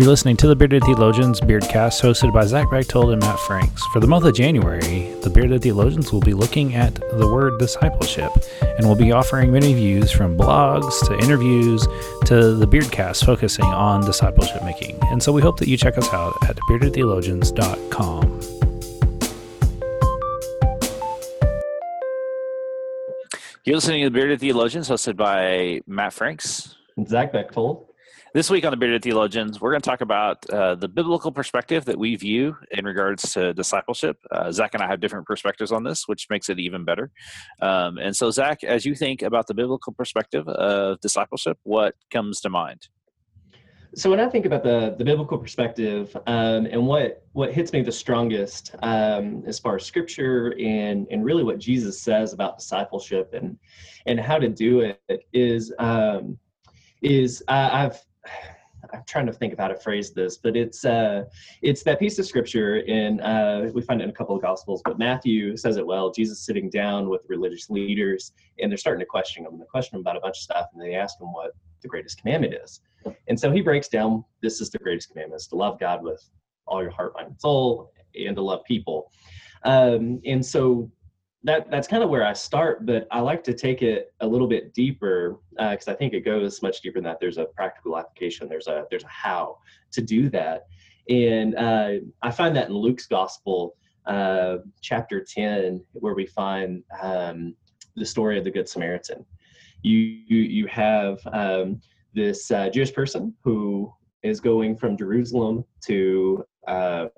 You're listening to the Bearded Theologians Beardcast, hosted by Zach Bechtold and Matt Franks. For the month of January, the Bearded Theologians will be looking at the word discipleship, and we'll be offering many views from blogs to interviews to the Beardcast focusing on discipleship making. And so we hope that you check us out at beardedtheologians.com. You're listening to the Bearded Theologians, hosted by Matt Franks. Zach Bechtold. This week on the Bearded Theologians, we're going to talk about uh, the biblical perspective that we view in regards to discipleship. Uh, Zach and I have different perspectives on this, which makes it even better. Um, and so, Zach, as you think about the biblical perspective of discipleship, what comes to mind? So when I think about the the biblical perspective um, and what what hits me the strongest um, as far as scripture and and really what Jesus says about discipleship and and how to do it is um, is I, I've I'm trying to think of how to phrase this, but it's uh, it's that piece of scripture in uh, we find it in a couple of gospels, but Matthew says it well. Jesus sitting down with religious leaders, and they're starting to question him. They question him about a bunch of stuff, and they ask him what the greatest commandment is. And so he breaks down: this is the greatest commandment: is to love God with all your heart, mind, and soul, and to love people. Um, and so that that's kind of where I start, but I like to take it a little bit deeper because uh, I think it goes much deeper than that. There's a practical application. There's a there's a how to do that, and uh, I find that in Luke's gospel, uh, chapter ten, where we find um, the story of the Good Samaritan. You you, you have um, this uh, Jewish person who is going from Jerusalem to um,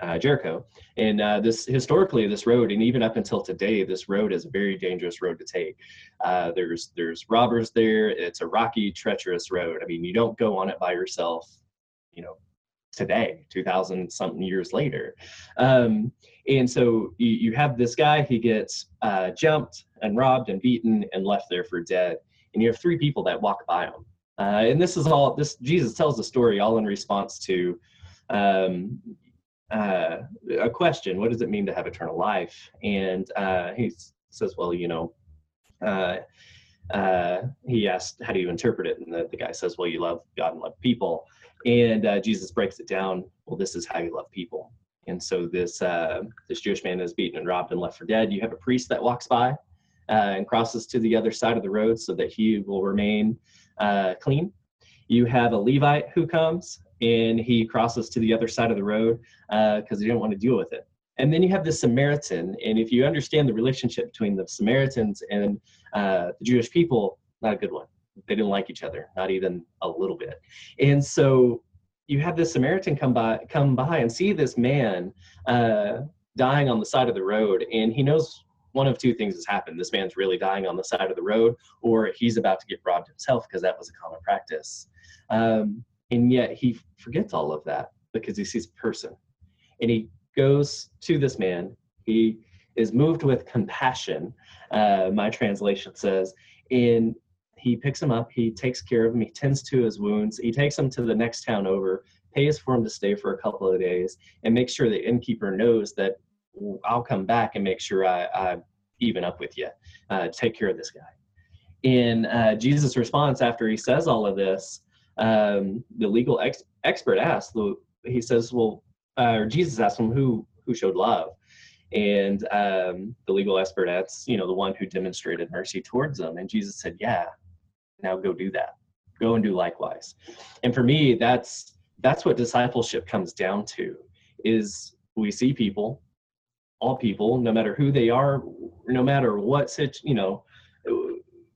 uh, Jericho. And uh, this historically, this road, and even up until today, this road is a very dangerous road to take. Uh, there's there's robbers there. It's a rocky, treacherous road. I mean, you don't go on it by yourself. You know, today, two thousand something years later. Um, and so you, you, have this guy. He gets uh, jumped and robbed and beaten and left there for dead. And you have three people that walk by him. Uh, and this is all this Jesus tells the story all in response to um, uh, a question what does it mean to have eternal life? And uh, he says well you know uh, uh, he asked how do you interpret it? And the, the, guy says well you love god and love people. And uh, jesus breaks it down well this is how you love people. And so this uh, this jewish man is beaten and robbed and left for dead. You have a priest that walks by and crosses to the other side of the road so that he will remain clean. You have a levite who comes and he crosses to the other side of the road because uh, he didn't want to deal with it. And then you have the Samaritan, and if you understand the relationship between the Samaritans and uh, the Jewish people, not a good one. They didn't like each other, not even a little bit. And so you have this Samaritan come by, come by and see this man uh, dying on the side of the road, and he knows one of two things has happened. This man's really dying on the side of the road, or he's about to get robbed himself because that was a common practice. Um, and yet he forgets all of that because he sees a person. And he goes to this man. He is moved with compassion, uh, my translation says, and he picks him up. He takes care of him. He tends to his wounds. He takes him to the next town over, pays for him to stay for a couple of days, and makes sure the innkeeper knows that I'll come back and make sure I, I even up with you. Uh, take care of this guy. In uh, Jesus' response after he says all of this, um, the legal ex- expert asked, he says, well, uh, Jesus asked him who who showed love, and um, the legal expert asks, you know, the one who demonstrated mercy towards them, and Jesus said, yeah, now go do that, go and do likewise. And for me, that's that's what discipleship comes down to, is we see people, all people, no matter who they are, no matter what, you know,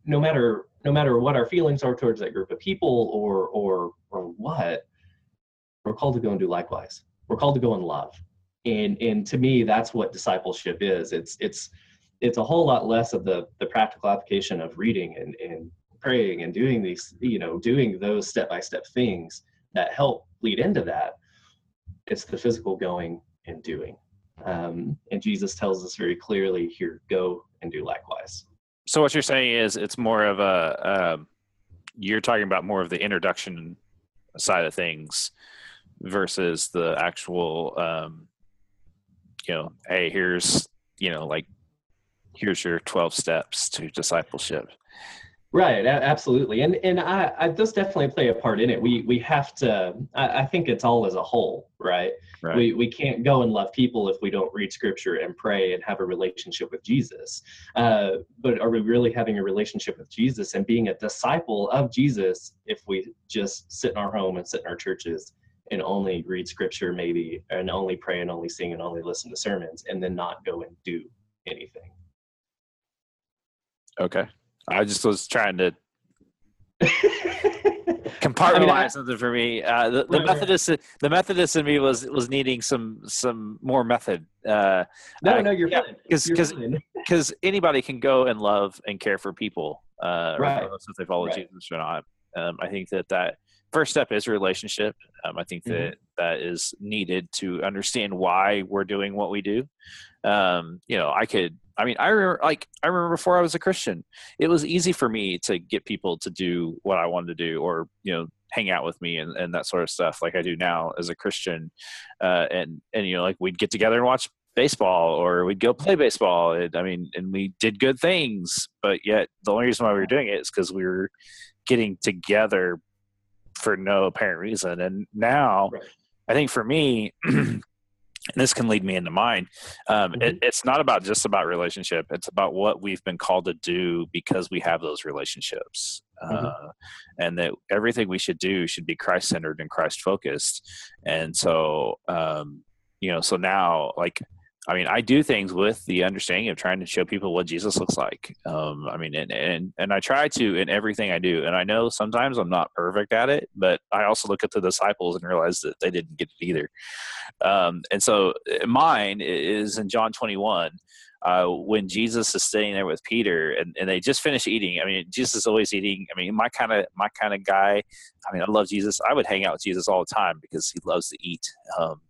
no matter no matter what our feelings are towards that group of people or or or what we're called to go and do likewise. We're called to go and love. And and to me that's what discipleship is. It's it's it's a whole lot less of the the practical application of reading and and praying and doing these you know doing those step by step things that help lead into that. It's the physical going and doing. Um, and jesus tells us very clearly here go and do likewise so what you're saying is it's more of a um, you're talking about more of the introduction side of things versus the actual um, you know hey here's you know like here's your 12 steps to discipleship Right, absolutely, and and I, I does definitely play a part in it. We we have to. I, I think it's all as a whole, right? right? We we can't go and love people if we don't read Scripture and pray and have a relationship with Jesus. Uh, but are we really having a relationship with Jesus and being a disciple of Jesus if we just sit in our home and sit in our churches and only read Scripture, maybe, and only pray and only sing and only listen to sermons, and then not go and do anything? Okay. I just was trying to compartmentalize I mean, I, something for me. Uh, the, the right, Methodist, right. the Methodist in me was was needing some some more method. Uh, no, no, you're yeah, because because anybody can go and love and care for people, uh, right. regardless if they follow right. Jesus or not. Um, I think that that first step is relationship. Um, I think that mm-hmm. that is needed to understand why we're doing what we do. Um, you know, I could I mean, I remember like I remember before I was a Christian, it was easy for me to get people to do what I wanted to do, or you know, hang out with me and, and that sort of stuff, like I do now as a Christian. Uh, and and you know, like we'd get together and watch baseball, or we'd go play baseball. And, I mean, and we did good things, but yet the only reason why we were doing it is because we were getting together for no apparent reason. And now, right. I think for me. and this can lead me into mine um, mm-hmm. it, it's not about just about relationship it's about what we've been called to do because we have those relationships mm-hmm. uh, and that everything we should do should be christ centered and christ focused and so um, you know so now like I mean, I do things with the understanding of trying to show people what Jesus looks like. Um, I mean, and, and and I try to in everything I do. And I know sometimes I'm not perfect at it, but I also look at the disciples and realize that they didn't get it either. Um, and so uh, mine is in John 21. Uh, when Jesus is sitting there with Peter and, and they just finished eating. I mean, Jesus is always eating. I mean, my kind of my kind of guy. I mean, I love Jesus. I would hang out with Jesus all the time because he loves to eat. Um,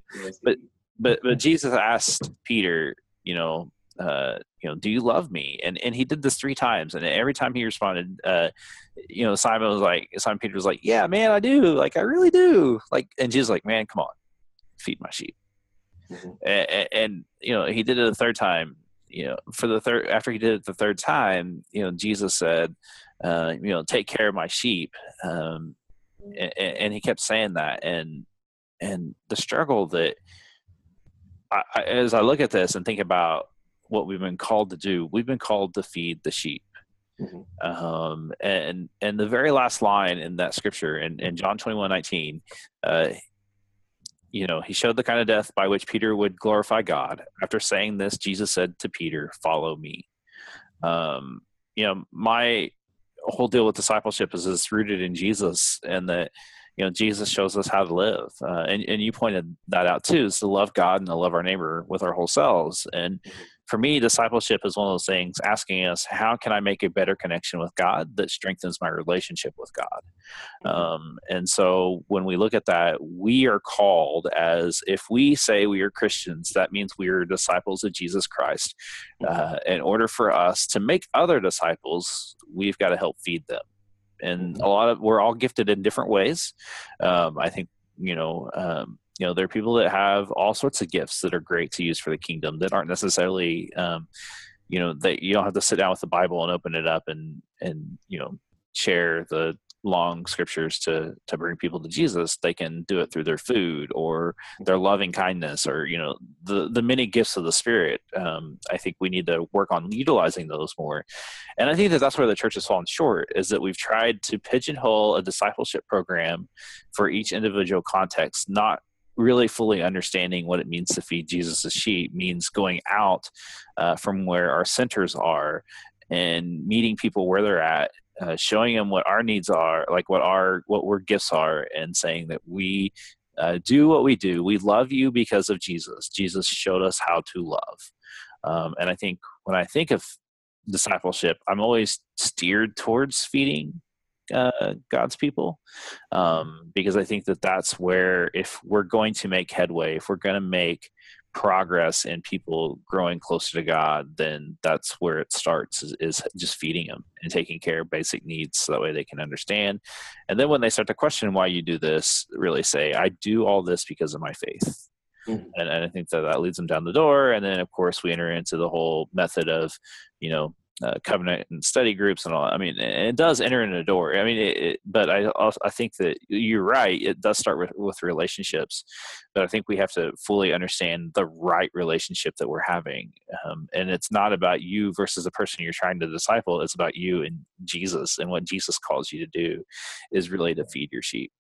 but but but Jesus asked Peter, you know, uh, you know, do you love me? And and he did this three times, and every time he responded, uh, you know, Simon was like, Simon Peter was like, yeah, man, I do, like, I really do, like, and Jesus like, man, come on, feed my sheep. Mm-hmm. And, and, you know, he did it a third time. You know, for the third after he did it the third time, you know, Jesus said, uh, you know, take care of my sheep. Um, and, and he kept saying that, and and the struggle that I, as I look at this and think about what we've been called to do, we've been called to feed the sheep. Mm-hmm. Um, and and the very last line in that scripture in, in John 21 19, uh, you know, he showed the kind of death by which Peter would glorify God. After saying this, Jesus said to Peter, Follow me. Um, you know, my whole deal with discipleship is it's rooted in Jesus and that you know jesus shows us how to live uh, and, and you pointed that out too is to love god and to love our neighbor with our whole selves and for me discipleship is one of those things asking us how can i make a better connection with god that strengthens my relationship with god mm-hmm. um, and so when we look at that we are called as if we say we are christians that means we are disciples of jesus christ mm-hmm. uh, in order for us to make other disciples we've got to help feed them and a lot of we're all gifted in different ways. Um, I think you know. Um, you know, there are people that have all sorts of gifts that are great to use for the kingdom that aren't necessarily, um, you know, that you don't have to sit down with the Bible and open it up and and you know share the long scriptures to to bring people to Jesus, they can do it through their food or their loving kindness or you know the the many gifts of the Spirit. Um, I think we need to work on utilizing those more, and I think that that's where the church has fallen short is that we've tried to pigeonhole a discipleship program for each individual context, not really fully understanding what it means to feed Jesus' sheep means going out uh, from where our centers are and meeting people where they're at uh, showing them what our needs are, like what our what our gifts are, and saying that we uh, do what we do. We love you because of Jesus. Jesus showed us how to love, um, and I think when I think of discipleship, I'm always steered towards feeding uh, God's people um, because I think that that's where if we're going to make headway, if we're going to make progress and people growing closer to God, then that's where it starts is, is, just feeding them and taking care of basic needs so that way they can understand. And then when they start to question why you do this, really say, I do all this because of my faith. Mm-hmm. And, and, I think that that leads them down the door. And then, of course, we enter into the whole method of, you know, uh, covenant and study groups and all. I mean, it does enter in a door. I mean, it, it, but I also I think that you're right. It does start with with relationships, but I think we have to fully understand the right relationship that we're having, um, and it's not about you versus the person you're trying to disciple. It's about you and Jesus and what Jesus calls you to do, is really to feed your sheep.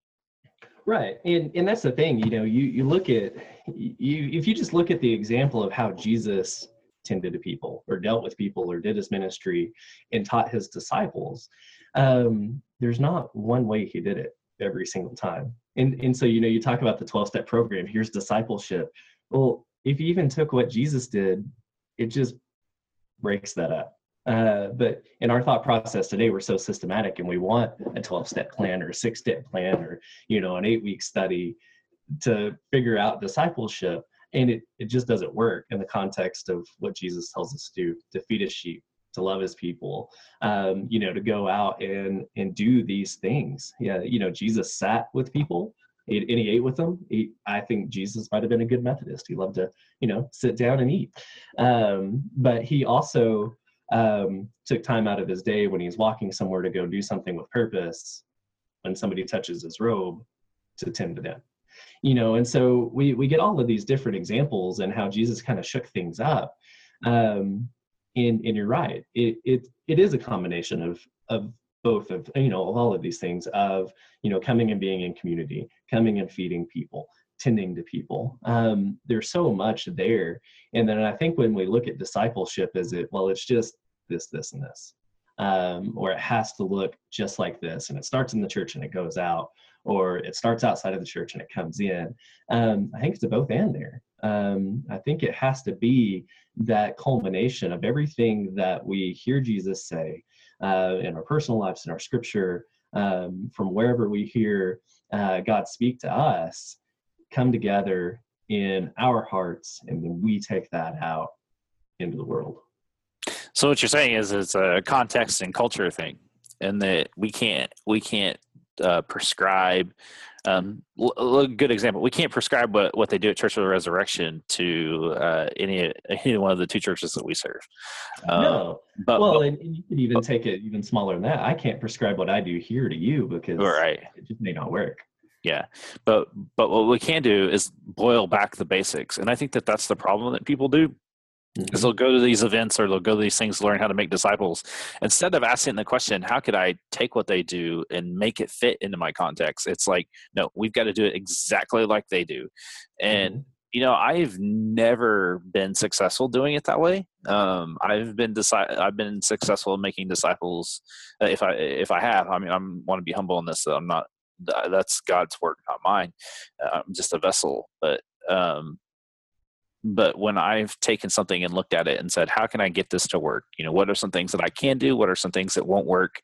Right, and and that's the thing. You know, you you look at you if you just look at the example of how Jesus tended to people or dealt with people or did his ministry and taught his disciples um, there's not one way he did it every single time. And and so you know you talk about the 12 step program here's discipleship. Well if you even took what jesus did it just breaks that up. Uh, but in our thought process today we're so systematic and we want a 12 step plan or a six step plan or you know an eight week study to figure out discipleship and it, it just doesn't work in the context of what jesus tells us to do to feed his sheep to love his people um, you know to go out and and do these things. Yeah you know jesus sat with people and he ate with them. He, i think jesus might have been a good methodist. He loved to you know sit down and eat. Um, but he also um, took time out of his day when he's walking somewhere to go do something with purpose when somebody touches his robe to tend to them you know and so we we get all of these different examples and how jesus kind of shook things up um and and you're right it it it is a combination of of both of you know of all of these things of you know coming and being in community coming and feeding people tending to people. Um there's so much there. And then i think when we look at discipleship is it well it's just this this and this um or it has to look just like this and it starts in the church and it goes out or it starts outside of the church and it comes in. Um, I think it's a both and there. Um, I think it has to be that culmination of everything that we hear Jesus say uh, in our personal lives, in our scripture, um, from wherever we hear uh, God speak to us, come together in our hearts, and then we take that out into the world. So what you're saying is it's a context and culture thing, and that we can't we can't uh, prescribe um, a good example. We can't prescribe what, what they do at Church of the Resurrection to uh, any any one of the two churches that we serve. Um, no, but well, but, and, and, you could even but, take it even smaller than that. I can't prescribe what I do here to you because right. it just may not work. Yeah, but but what we can do is boil back the basics, and I think that that's the problem that people do Mm-hmm. they'll go to these events or they'll go to these things to learn how to make disciples. Instead of asking the question, how could I take what they do and make it fit into my context? It's like, no, we've got to do it exactly like they do. And, mm-hmm. you know, I've never been successful doing it that way. Um, I've been deci- I've been successful in making disciples. Uh, if I, if I have, I mean, I want to be humble in this. I'm not, that's God's work, not mine. Uh, I'm just a vessel, but, um, but when i've taken something and looked at it and said how can i get this to work? You know what are some things that i can do? What are some things that won't work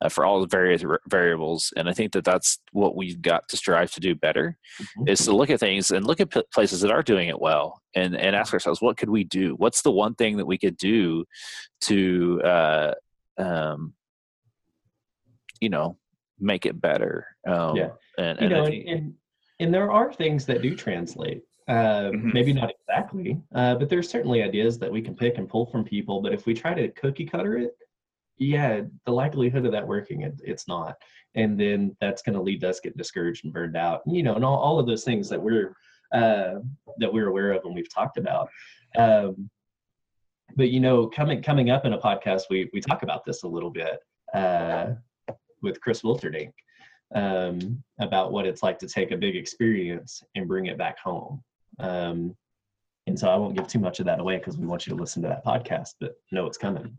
uh, for all the various variables? And i think that that's what we've got to strive to do better mm-hmm. is to look at things and look at p- places that are doing it well and and ask ourselves what could we do? What's the one thing that we could do to uh, um, you know make it better? Um, yeah and, and, you know, think, and, and there are things that do translate uh, mm-hmm. Maybe not exactly, uh, but there's certainly ideas that we can pick and pull from people. But if we try to cookie cutter it, yeah, the likelihood of that working, it, it's not. And then that's going to lead us get discouraged and burned out. You know, and all, all of those things that we're uh, that we're aware of and we've talked about. Um, but you know, coming coming up in a podcast, we we talk about this a little bit uh, with Chris Wilterdink um, about what it's like to take a big experience and bring it back home. Um, and so I won't give too much of that away because we want you to listen to that podcast, but know it's coming.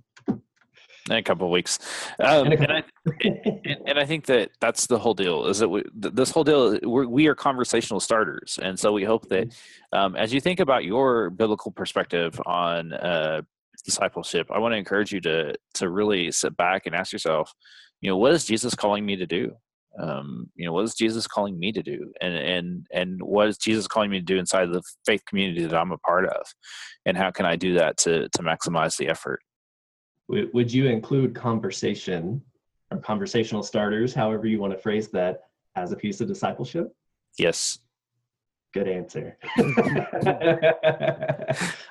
In a couple of weeks, um, and, I, and, and, I think that that's the whole deal. Is that we, this whole deal? We're, we are conversational starters, and so we hope that mm-hmm. um, as you think about your biblical perspective on uh, discipleship, I want to encourage you to to really sit back and ask yourself, you know, what is Jesus calling me to do? Um, you know what is jesus calling me to do? And and and what is jesus calling me to do inside the faith community that i'm a part of? And how can i do that to to maximize the effort? Would you include conversation or conversational starters however you want to phrase that as a piece of discipleship? Yes Good answer.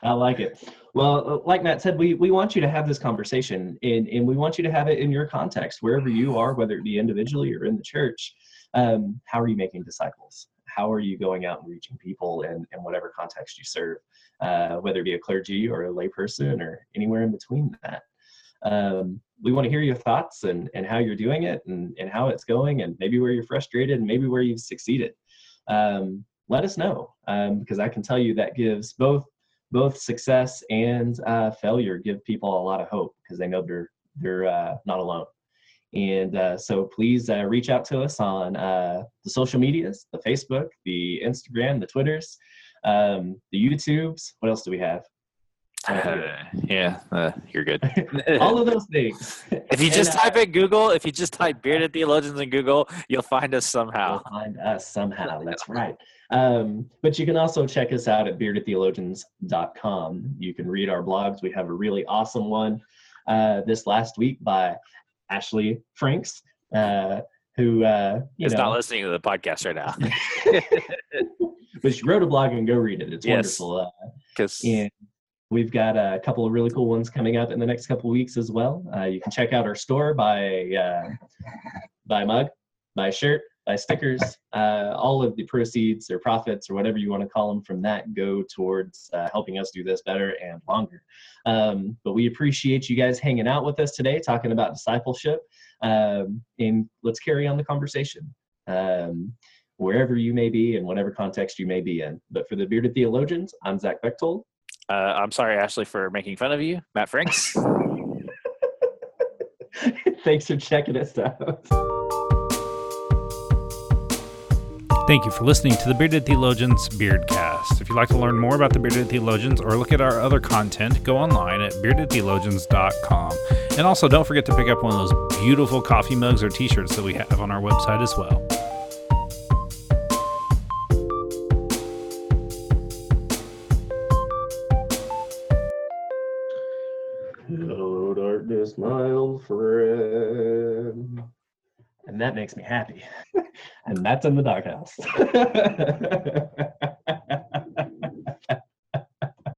I like it. Well, like Matt said, we, we want you to have this conversation and, and we want you to have it in your context, wherever you are, whether it be individually or in the church. Um, how are you making disciples? How are you going out and reaching people in, in whatever context you serve, uh, whether it be a clergy or a layperson or anywhere in between that? Um, we want to hear your thoughts and, and how you're doing it and, and how it's going and maybe where you're frustrated and maybe where you've succeeded. Um, let us know um, because I can tell you that gives both both success and uh, failure give people a lot of hope because they know they're they're uh, not alone. And uh, so please uh, reach out to us on uh, the social medias, the Facebook, the Instagram, the Twitters, um, the YouTubes. What else do we have? Uh, yeah, uh, you're good. All of those things. If you just and, uh, type in Google, if you just type bearded theologians in Google, you'll find us somehow. You'll find us somehow. That's right. Um, but you can also check us out at beardedtheologians.com. You can read our blogs. We have a really awesome one uh, this last week by Ashley Franks, uh, who uh, is not listening to the podcast right now. but she wrote a blog and go read it. It's yes. wonderful. Because uh, We've got a couple of really cool ones coming up in the next couple of weeks as well. Uh, you can check out our store, by uh, buy mug, buy shirt, buy stickers. Uh, all of the proceeds or profits or whatever you want to call them from that go towards uh, helping us do this better and longer. Um, but we appreciate you guys hanging out with us today, talking about discipleship, um, and let's carry on the conversation. Um, wherever you may be in whatever context you may be in. But for the Bearded Theologians, I'm Zach Bechtold. Uh, I'm sorry, Ashley, for making fun of you. Matt Franks. Thanks for checking us out. Thank you for listening to the Bearded Theologians Beardcast. If you'd like to learn more about the Bearded Theologians or look at our other content, go online at beardedtheologians.com. And also, don't forget to pick up one of those beautiful coffee mugs or t shirts that we have on our website as well. That makes me happy. and that's in the doghouse.